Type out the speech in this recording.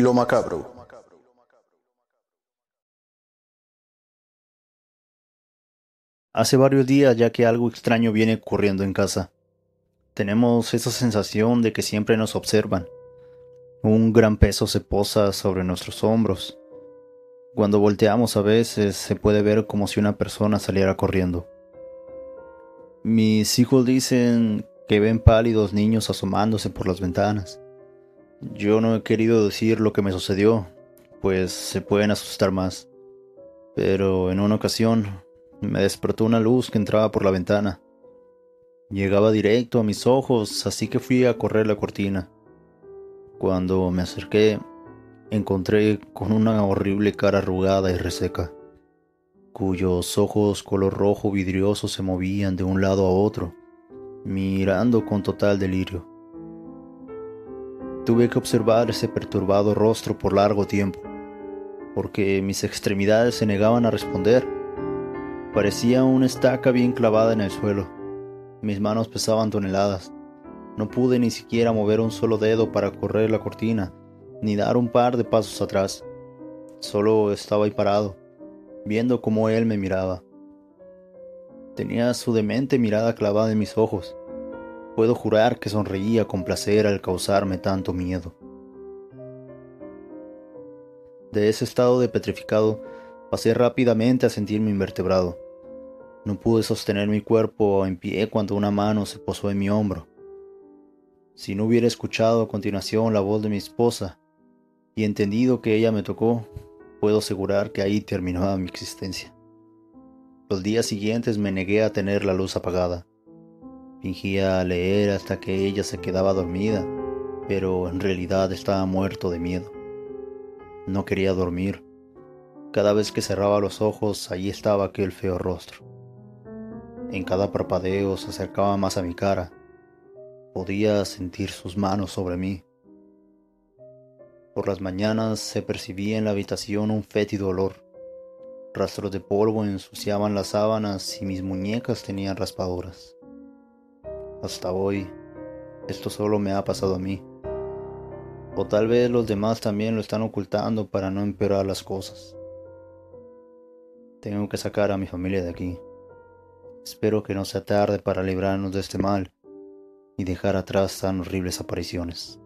lo macabro. Hace varios días ya que algo extraño viene ocurriendo en casa. Tenemos esa sensación de que siempre nos observan. Un gran peso se posa sobre nuestros hombros. Cuando volteamos a veces se puede ver como si una persona saliera corriendo. Mis hijos dicen que ven pálidos niños asomándose por las ventanas. Yo no he querido decir lo que me sucedió, pues se pueden asustar más. Pero en una ocasión me despertó una luz que entraba por la ventana. Llegaba directo a mis ojos, así que fui a correr la cortina. Cuando me acerqué, encontré con una horrible cara arrugada y reseca, cuyos ojos color rojo vidrioso se movían de un lado a otro, mirando con total delirio. Tuve que observar ese perturbado rostro por largo tiempo, porque mis extremidades se negaban a responder. Parecía una estaca bien clavada en el suelo. Mis manos pesaban toneladas. No pude ni siquiera mover un solo dedo para correr la cortina, ni dar un par de pasos atrás. Solo estaba ahí parado, viendo cómo él me miraba. Tenía su demente mirada clavada en mis ojos, Puedo jurar que sonreía con placer al causarme tanto miedo. De ese estado de petrificado pasé rápidamente a sentirme invertebrado. No pude sostener mi cuerpo en pie cuando una mano se posó en mi hombro. Si no hubiera escuchado a continuación la voz de mi esposa y entendido que ella me tocó, puedo asegurar que ahí terminaba mi existencia. Los días siguientes me negué a tener la luz apagada. Fingía leer hasta que ella se quedaba dormida, pero en realidad estaba muerto de miedo. No quería dormir. Cada vez que cerraba los ojos, allí estaba aquel feo rostro. En cada parpadeo se acercaba más a mi cara. Podía sentir sus manos sobre mí. Por las mañanas se percibía en la habitación un fétido olor. Rastros de polvo ensuciaban las sábanas y mis muñecas tenían raspaduras. Hasta hoy, esto solo me ha pasado a mí. O tal vez los demás también lo están ocultando para no empeorar las cosas. Tengo que sacar a mi familia de aquí. Espero que no sea tarde para librarnos de este mal y dejar atrás tan horribles apariciones.